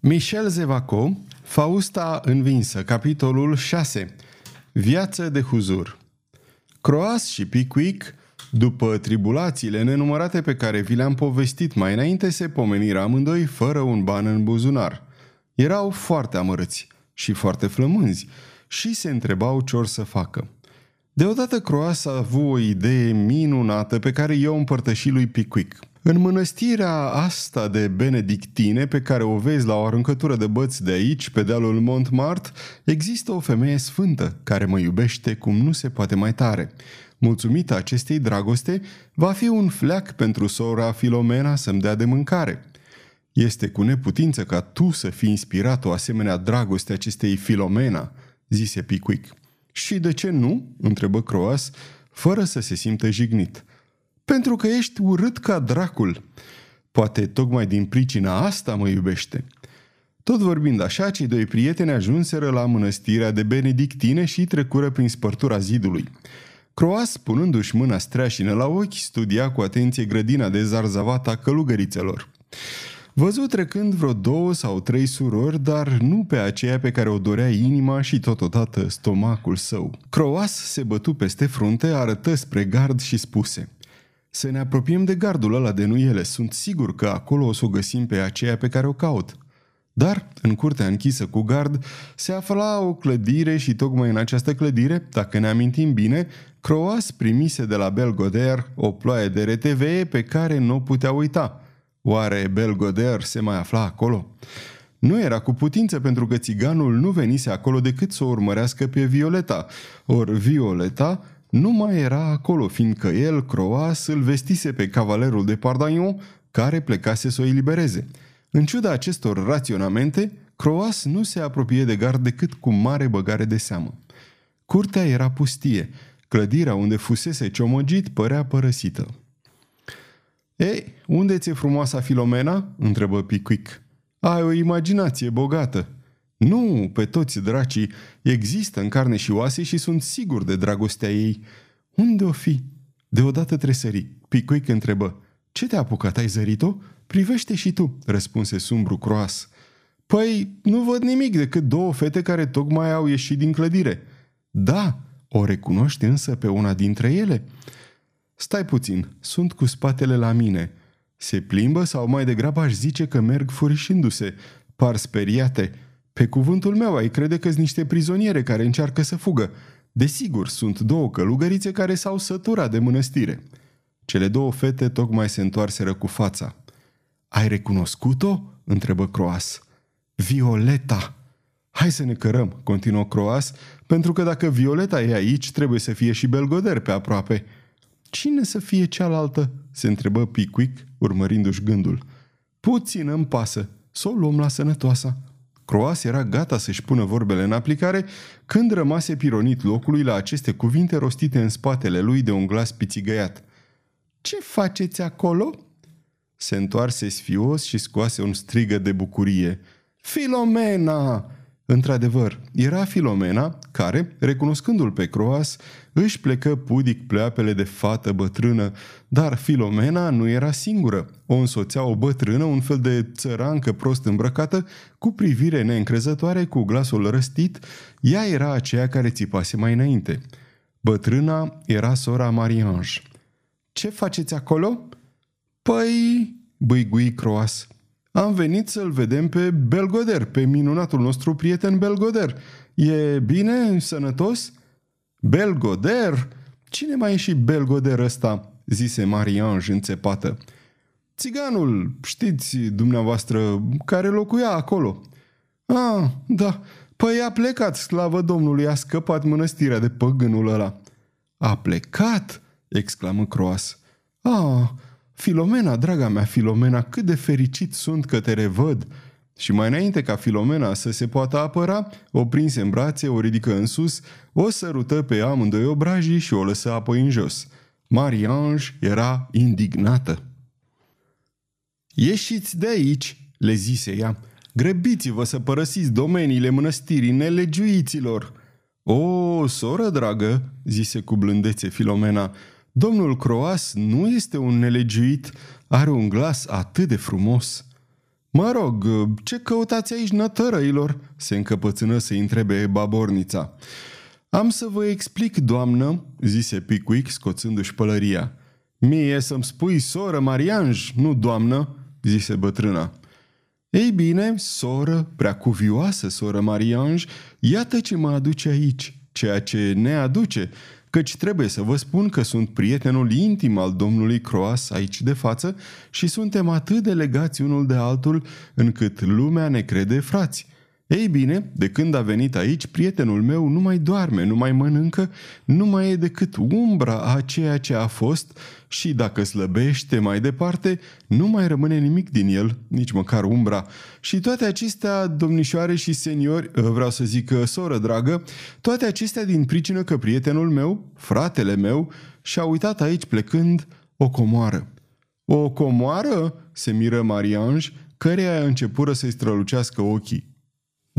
Michel Zevaco, Fausta învinsă, capitolul 6 Viață de huzur Croas și Pickwick, după tribulațiile nenumărate pe care vi le-am povestit mai înainte, se pomeniră amândoi fără un ban în buzunar. Erau foarte amărâți și foarte flămânzi și se întrebau ce or să facă. Deodată Croas a avut o idee minunată pe care eu o împărtăși lui Pickwick – în mănăstirea asta de benedictine, pe care o vezi la o aruncătură de băți de aici, pe dealul Montmartre, există o femeie sfântă care mă iubește cum nu se poate mai tare. Mulțumită acestei dragoste, va fi un fleac pentru sora Filomena să-mi dea de mâncare. Este cu neputință ca tu să fii inspirat o asemenea dragoste acestei Filomena, zise Pickwick. Și de ce nu? întrebă Croas, fără să se simtă jignit. Pentru că ești urât ca dracul. Poate tocmai din pricina asta mă iubește. Tot vorbind așa, cei doi prieteni ajunseră la mănăstirea de benedictine și trecură prin spărtura zidului. Croas, punându-și mâna streașină la ochi, studia cu atenție grădina de zarzavata călugărițelor. Văzut trecând vreo două sau trei surori, dar nu pe aceea pe care o dorea inima și totodată stomacul său. Croas se bătu peste frunte, arătă spre gard și spuse – să ne apropiem de gardul ăla de nuiele. Sunt sigur că acolo o să o găsim pe aceea pe care o caut. Dar, în curtea închisă cu gard, se afla o clădire și tocmai în această clădire, dacă ne amintim bine, Croas primise de la Belgoder o ploaie de RTV pe care nu o putea uita. Oare Belgoder se mai afla acolo? Nu era cu putință pentru că țiganul nu venise acolo decât să o urmărească pe Violeta, ori Violeta nu mai era acolo, fiindcă el, Croas, îl vestise pe cavalerul de Pardagnon, care plecase să o elibereze. În ciuda acestor raționamente, Croas nu se apropie de gard decât cu mare băgare de seamă. Curtea era pustie, clădirea unde fusese ciomogit părea părăsită. Ei, unde ți-e frumoasa Filomena?" întrebă Pickwick. Ai o imaginație bogată." Nu, pe toți dracii există în carne și oase și sunt sigur de dragostea ei. Unde o fi? Deodată tresări. Picuic întrebă. Ce te-a apucat? Ai zărit-o? Privește și tu, răspunse sumbru croas. Păi, nu văd nimic decât două fete care tocmai au ieșit din clădire. Da, o recunoști însă pe una dintre ele? Stai puțin, sunt cu spatele la mine. Se plimbă sau mai degrabă aș zice că merg furișindu-se. Par speriate. Pe cuvântul meu ai crede că sunt niște prizoniere care încearcă să fugă. Desigur, sunt două călugărițe care s-au săturat de mănăstire. Cele două fete tocmai se întoarseră cu fața. Ai recunoscut-o?" întrebă Croas. Violeta! Hai să ne cărăm, continuă Croas, pentru că dacă Violeta e aici, trebuie să fie și Belgoder pe aproape. Cine să fie cealaltă? se întrebă Pickwick, urmărindu-și gândul. Puțin îmi pasă, să o luăm la sănătoasa. Croas era gata să-și pună vorbele în aplicare când rămase pironit locului la aceste cuvinte rostite în spatele lui de un glas pițigăiat. Ce faceți acolo?" Se întoarse sfios și scoase un strigă de bucurie. Filomena! Într-adevăr, era Filomena care, recunoscându-l pe Croas, își plecă pudic pleoapele de fată bătrână, dar Filomena nu era singură. O însoțea o bătrână, un fel de țărancă prost îmbrăcată, cu privire neîncrezătoare, cu glasul răstit, ea era aceea care țipase mai înainte. Bătrâna era sora Mariange. Ce faceți acolo?" Păi, băigui Croas, am venit să-l vedem pe Belgoder, pe minunatul nostru prieten Belgoder. E bine? Sănătos?" Belgoder? Cine mai e și Belgoder ăsta?" zise Mariange înțepată. Țiganul, știți dumneavoastră, care locuia acolo." Ah, da, păi a plecat, slavă Domnului, a scăpat mănăstirea de păgânul ăla." A plecat?" exclamă Croas. Ah, Filomena, draga mea Filomena, cât de fericit sunt că te revăd!" Și mai înainte ca Filomena să se poată apăra, o prinse în brațe, o ridică în sus, o sărută pe amândoi obrajii și o lăsă apoi în jos. Mariange era indignată. Ieșiți de aici!" le zise ea. Grăbiți-vă să părăsiți domeniile mănăstirii nelegiuiților!" O, soră dragă!" zise cu blândețe Filomena. Domnul Croas nu este un nelegiuit, are un glas atât de frumos. Mă rog, ce căutați aici, nătărăilor?" se încăpățână să întrebe babornița. Am să vă explic, doamnă," zise Pickwick scoțându-și pălăria. Mie să-mi spui soră Marianj, nu doamnă," zise bătrâna. Ei bine, soră, prea cuvioasă soră Marianj, iată ce mă aduce aici, ceea ce ne aduce, căci trebuie să vă spun că sunt prietenul intim al domnului Croas aici de față și suntem atât de legați unul de altul încât lumea ne crede frați. Ei bine, de când a venit aici, prietenul meu nu mai doarme, nu mai mănâncă, nu mai e decât umbra a ceea ce a fost și dacă slăbește mai departe, nu mai rămâne nimic din el, nici măcar umbra. Și toate acestea, domnișoare și seniori, ă, vreau să zic soră dragă, toate acestea din pricină că prietenul meu, fratele meu, și-a uitat aici plecând o comoară. O comoară? se miră Marianj, căreia începură să-i strălucească ochii.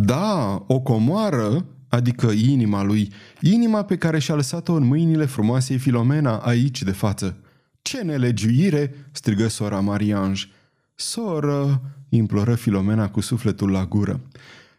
Da, o comoară, adică inima lui, inima pe care și-a lăsat-o în mâinile frumoasei Filomena aici de față. Ce nelegiuire!" strigă sora Marianj. Soră, imploră Filomena cu sufletul la gură.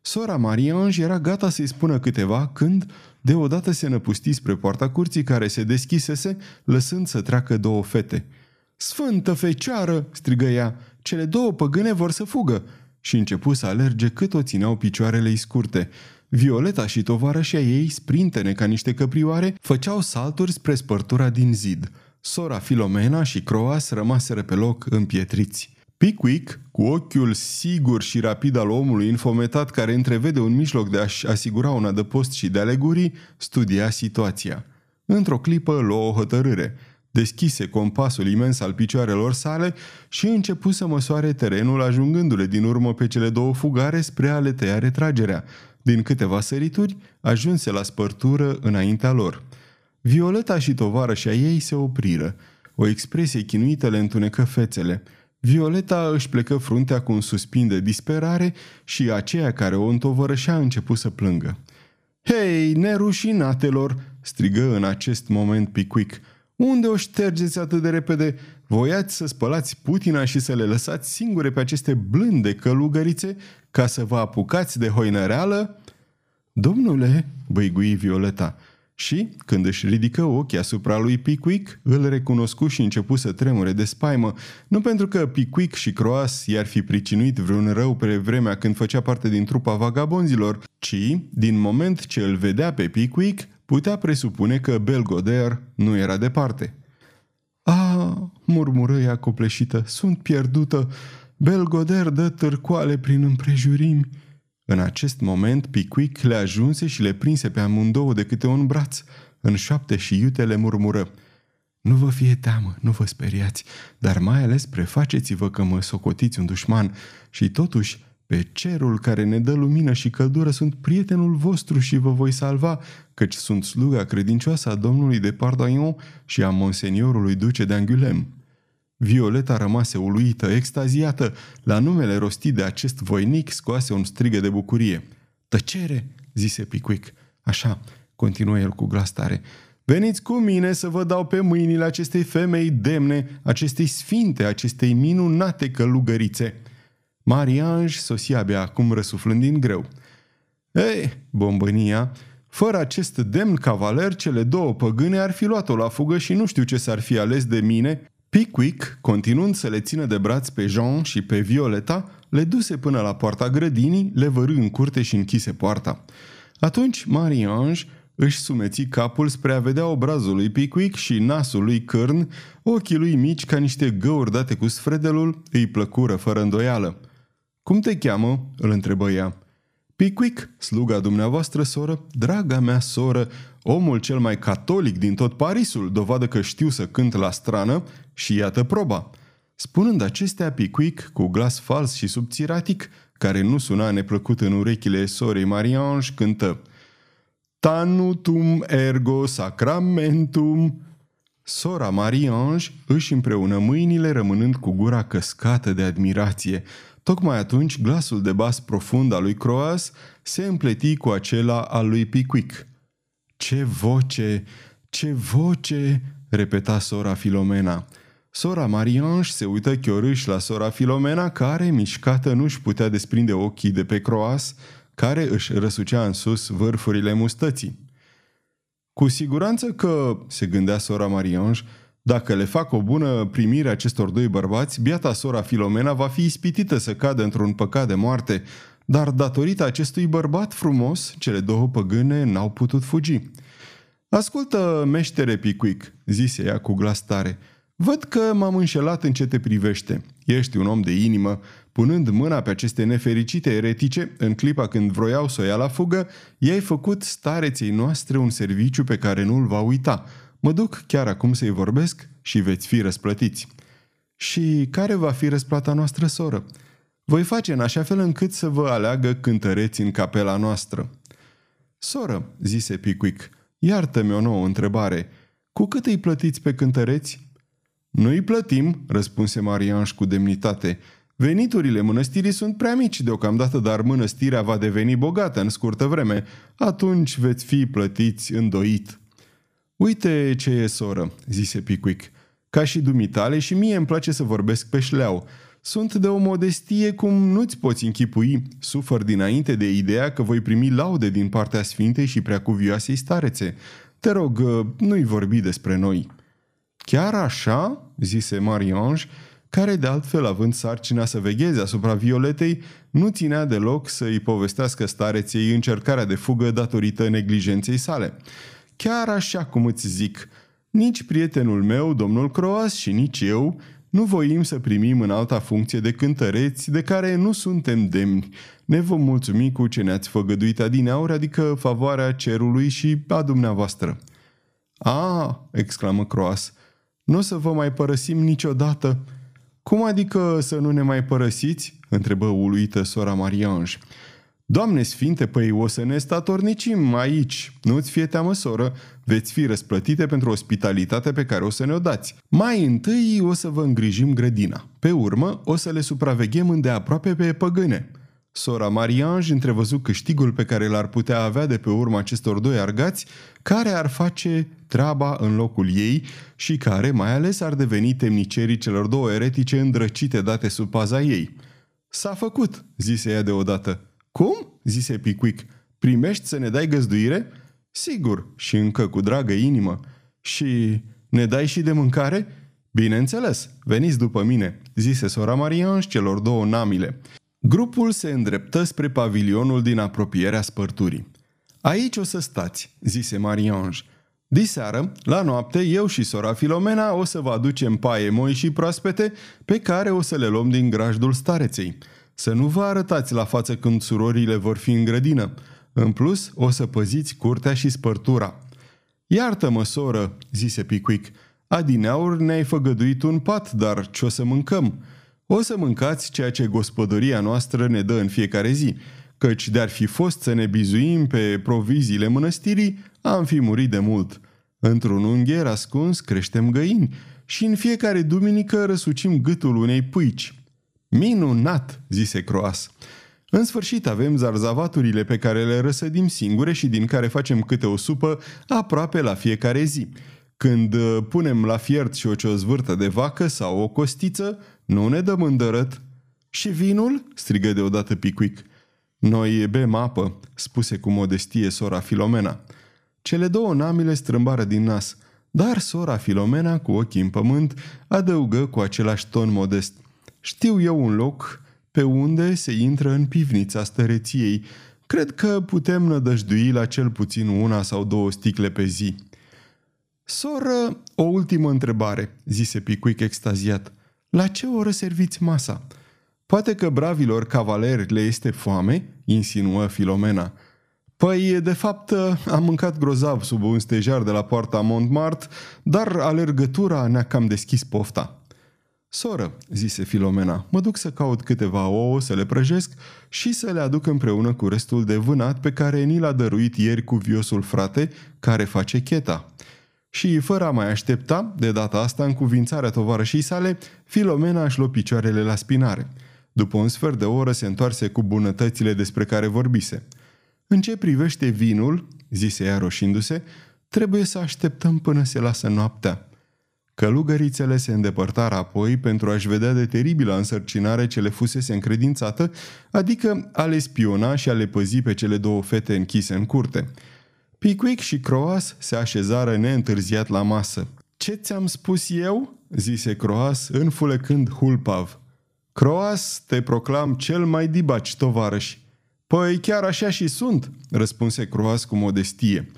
Sora Marianj era gata să-i spună câteva când deodată se năpusti spre poarta curții care se deschisese, lăsând să treacă două fete. Sfântă fecioară!" strigă ea. Cele două păgâne vor să fugă și începu să alerge cât o țineau picioarele ei scurte. Violeta și tovarășia ei, sprintene ca niște căprioare, făceau salturi spre spărtura din zid. Sora Filomena și Croas rămaseră pe loc împietriți. Pickwick, cu ochiul sigur și rapid al omului infometat care întrevede un mijloc de a-și asigura un adăpost și de alegurii, studia situația. Într-o clipă luă o hotărâre – deschise compasul imens al picioarelor sale și începu să măsoare terenul ajungându-le din urmă pe cele două fugare spre a le tăia retragerea. Din câteva sărituri, ajunse la spărtură înaintea lor. Violeta și tovarășa ei se opriră. O expresie chinuită le întunecă fețele. Violeta își plecă fruntea cu un suspin de disperare și aceea care o întovărășea a început să plângă. Hei, nerușinatelor!" strigă în acest moment Pickwick. Unde o ștergeți atât de repede? Voiați să spălați Putina și să le lăsați singure pe aceste blânde călugărițe ca să vă apucați de hoinăreală? Domnule, băigui Violeta, și, când își ridică ochii asupra lui Pickwick, îl recunoscu și începu să tremure de spaimă, nu pentru că Pickwick și Croas i-ar fi pricinuit vreun rău pe vremea când făcea parte din trupa vagabonzilor, ci, din moment ce îl vedea pe Pickwick, putea presupune că Belgoder nu era departe. A, murmură ea copleșită, sunt pierdută. Belgoder dă târcoale prin împrejurimi. În acest moment, Pickwick le ajunse și le prinse pe amândouă de câte un braț. În șapte și iute le murmură. Nu vă fie teamă, nu vă speriați, dar mai ales prefaceți-vă că mă socotiți un dușman și totuși pe cerul care ne dă lumină și căldură sunt prietenul vostru și vă voi salva, căci sunt sluga credincioasă a domnului de Pardaion și a monseniorului duce de Angulem. Violeta rămase uluită, extaziată, la numele rostit de acest voinic scoase un strigă de bucurie. Tăcere, zise Pickwick. Așa, continuă el cu glas tare. Veniți cu mine să vă dau pe mâinile acestei femei demne, acestei sfinte, acestei minunate călugărițe. Marianj sosi abia acum răsuflând din greu. Ei, bombănia, fără acest demn cavaler, cele două păgâne ar fi luat-o la fugă și nu știu ce s-ar fi ales de mine. Pickwick, continuând să le țină de braț pe Jean și pe Violeta, le duse până la poarta grădinii, le vărâ în curte și închise poarta. Atunci Marianj își sumeți capul spre a vedea obrazul lui Pickwick și nasul lui Cârn, ochii lui mici ca niște găuri date cu sfredelul, îi plăcură fără îndoială. Cum te cheamă?" îl întrebă ea. Pickwick, sluga dumneavoastră, soră, draga mea soră, omul cel mai catolic din tot Parisul, dovadă că știu să cânt la strană și iată proba. Spunând acestea, Pickwick, cu glas fals și subțiratic, care nu suna neplăcut în urechile sorei Mariange, cântă Tanutum ergo sacramentum. Sora Mariange își împreună mâinile rămânând cu gura căscată de admirație. Tocmai atunci, glasul de bas profund al lui Croas se împleti cu acela al lui Pickwick. Ce voce, ce voce, repeta sora Filomena. Sora Marianș se uită chiorâș la sora Filomena, care, mișcată, nu-și putea desprinde ochii de pe croas, care își răsucea în sus vârfurile mustății. Cu siguranță că, se gândea sora Marianș, dacă le fac o bună primire acestor doi bărbați, biata sora Filomena va fi ispitită să cadă într-un păcat de moarte, dar datorită acestui bărbat frumos, cele două păgâne n-au putut fugi. Ascultă, meștere Picuic, zise ea cu glas tare, văd că m-am înșelat în ce te privește. Ești un om de inimă. Punând mâna pe aceste nefericite eretice, în clipa când vroiau să o ia la fugă, i-ai făcut stareței noastre un serviciu pe care nu-l va uita. Mă duc chiar acum să-i vorbesc și veți fi răsplătiți. Și care va fi răsplata noastră, soră? Voi face în așa fel încât să vă aleagă cântăreți în capela noastră. Soră, zise Pickwick, iartă-mi o nouă întrebare. Cu cât îi plătiți pe cântăreți? Nu îi plătim, răspunse Marianș cu demnitate. Veniturile mănăstirii sunt prea mici deocamdată, dar mănăstirea va deveni bogată în scurtă vreme. Atunci veți fi plătiți îndoit. Uite ce e, soră, zise Pickwick. Ca și dumitale și mie îmi place să vorbesc pe șleau. Sunt de o modestie cum nu-ți poți închipui. Sufăr dinainte de ideea că voi primi laude din partea sfintei și preacuvioasei starețe. Te rog, nu-i vorbi despre noi. Chiar așa, zise Mariange, care de altfel având sarcina să vegheze asupra Violetei, nu ținea deloc să îi povestească stareței încercarea de fugă datorită neglijenței sale. Chiar așa cum îți zic, nici prietenul meu, domnul Croas, și nici eu nu voim să primim în alta funcție de cântăreți de care nu suntem demni. Ne vom mulțumi cu ce ne-ați făgăduit adineauri, adică favoarea cerului și a dumneavoastră. A, exclamă Croas, nu o să vă mai părăsim niciodată. Cum adică să nu ne mai părăsiți? întrebă uluită sora Mariange. Doamne sfinte, păi o să ne statornicim aici. Nu-ți fie teamă, soră, veți fi răsplătite pentru ospitalitatea pe care o să ne-o dați. Mai întâi o să vă îngrijim grădina. Pe urmă, o să le supraveghem îndeaproape pe păgâne. Sora Mariange întrevăzut câștigul pe care l-ar putea avea de pe urma acestor doi argați, care ar face treaba în locul ei și care mai ales ar deveni temnicerii celor două eretice îndrăcite date sub paza ei. S-a făcut, zise ea deodată. Cum? zise Pickwick. Primești să ne dai găzduire? Sigur, și încă cu dragă inimă. Și ne dai și de mâncare? Bineînțeles, veniți după mine, zise sora Marian celor două namile. Grupul se îndreptă spre pavilionul din apropierea spărturii. Aici o să stați, zise Mariange. Diseară, la noapte, eu și sora Filomena o să vă aducem paie moi și proaspete pe care o să le luăm din grajdul stareței. Să nu vă arătați la față când surorile vor fi în grădină. În plus, o să păziți curtea și spărtura. Iartă-mă, soră, zise Pickwick. Adineaur ne-ai făgăduit un pat, dar ce o să mâncăm? O să mâncați ceea ce gospodăria noastră ne dă în fiecare zi, căci de-ar fi fost să ne bizuim pe proviziile mănăstirii, am fi murit de mult. Într-un ungher ascuns creștem găini și în fiecare duminică răsucim gâtul unei pâici. Minunat, zise Croas. În sfârșit avem zarzavaturile pe care le răsădim singure și din care facem câte o supă aproape la fiecare zi. Când uh, punem la fiert și o ciozvârtă de vacă sau o costiță, nu ne dăm îndărăt. Și vinul? strigă deodată Picuic. Noi bem apă, spuse cu modestie sora Filomena. Cele două namile strâmbară din nas, dar sora Filomena, cu ochii în pământ, adăugă cu același ton modest. Știu eu un loc pe unde se intră în pivnița stăreției. Cred că putem nădăjdui la cel puțin una sau două sticle pe zi. Soră, o ultimă întrebare, zise Picuic extaziat. La ce oră serviți masa? Poate că bravilor cavaleri le este foame, insinuă Filomena. Păi, de fapt, am mâncat grozav sub un stejar de la poarta Montmartre, dar alergătura ne-a cam deschis pofta. Soră, zise Filomena, mă duc să caut câteva ouă, să le prăjesc și să le aduc împreună cu restul de vânat pe care ni l-a dăruit ieri cu viosul frate care face cheta. Și, fără a mai aștepta, de data asta, în cuvințarea tovarășii sale, Filomena își luă picioarele la spinare. După un sfert de oră se întoarse cu bunătățile despre care vorbise. În ce privește vinul, zise ea roșindu-se, trebuie să așteptăm până se lasă noaptea. Călugărițele se îndepărtară apoi pentru a-și vedea de teribilă însărcinare ce le fusese încredințată, adică a le spiona și a le păzi pe cele două fete închise în curte. Pickwick și Croas se așezară neîntârziat la masă. Ce ți-am spus eu?" zise Croas, înfulecând hulpav. Croas, te proclam cel mai dibaci, tovarăși. Păi chiar așa și sunt, răspunse Croas cu modestie.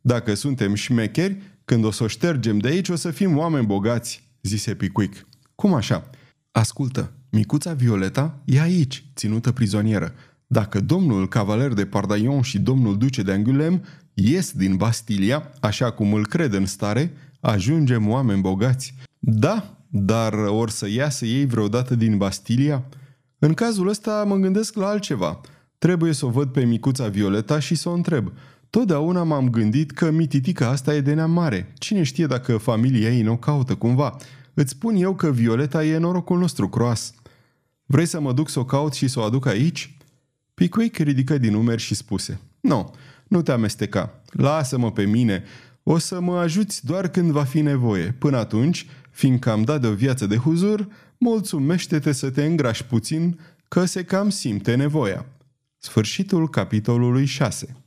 Dacă suntem șmecheri, când o să o ștergem de aici, o să fim oameni bogați, zise Pickwick. Cum așa? Ascultă, micuța Violeta e aici, ținută prizonieră. Dacă domnul cavaler de Pardaion și domnul duce de Angulem ies din Bastilia, așa cum îl cred în stare, ajungem oameni bogați. Da, dar or să iasă ei vreodată din Bastilia? În cazul ăsta mă gândesc la altceva. Trebuie să o văd pe micuța Violeta și să o întreb. Totdeauna m-am gândit că mititica asta e de neam mare. Cine știe dacă familia ei nu o caută cumva? Îți spun eu că Violeta e norocul nostru croas. Vrei să mă duc să o caut și să o aduc aici? Pickwick ridică din umeri și spuse. Nu, nu te amesteca. Lasă-mă pe mine. O să mă ajuți doar când va fi nevoie. Până atunci, fiindcă am dat de o viață de huzur, mulțumește-te să te îngrași puțin, că se cam simte nevoia. Sfârșitul capitolului 6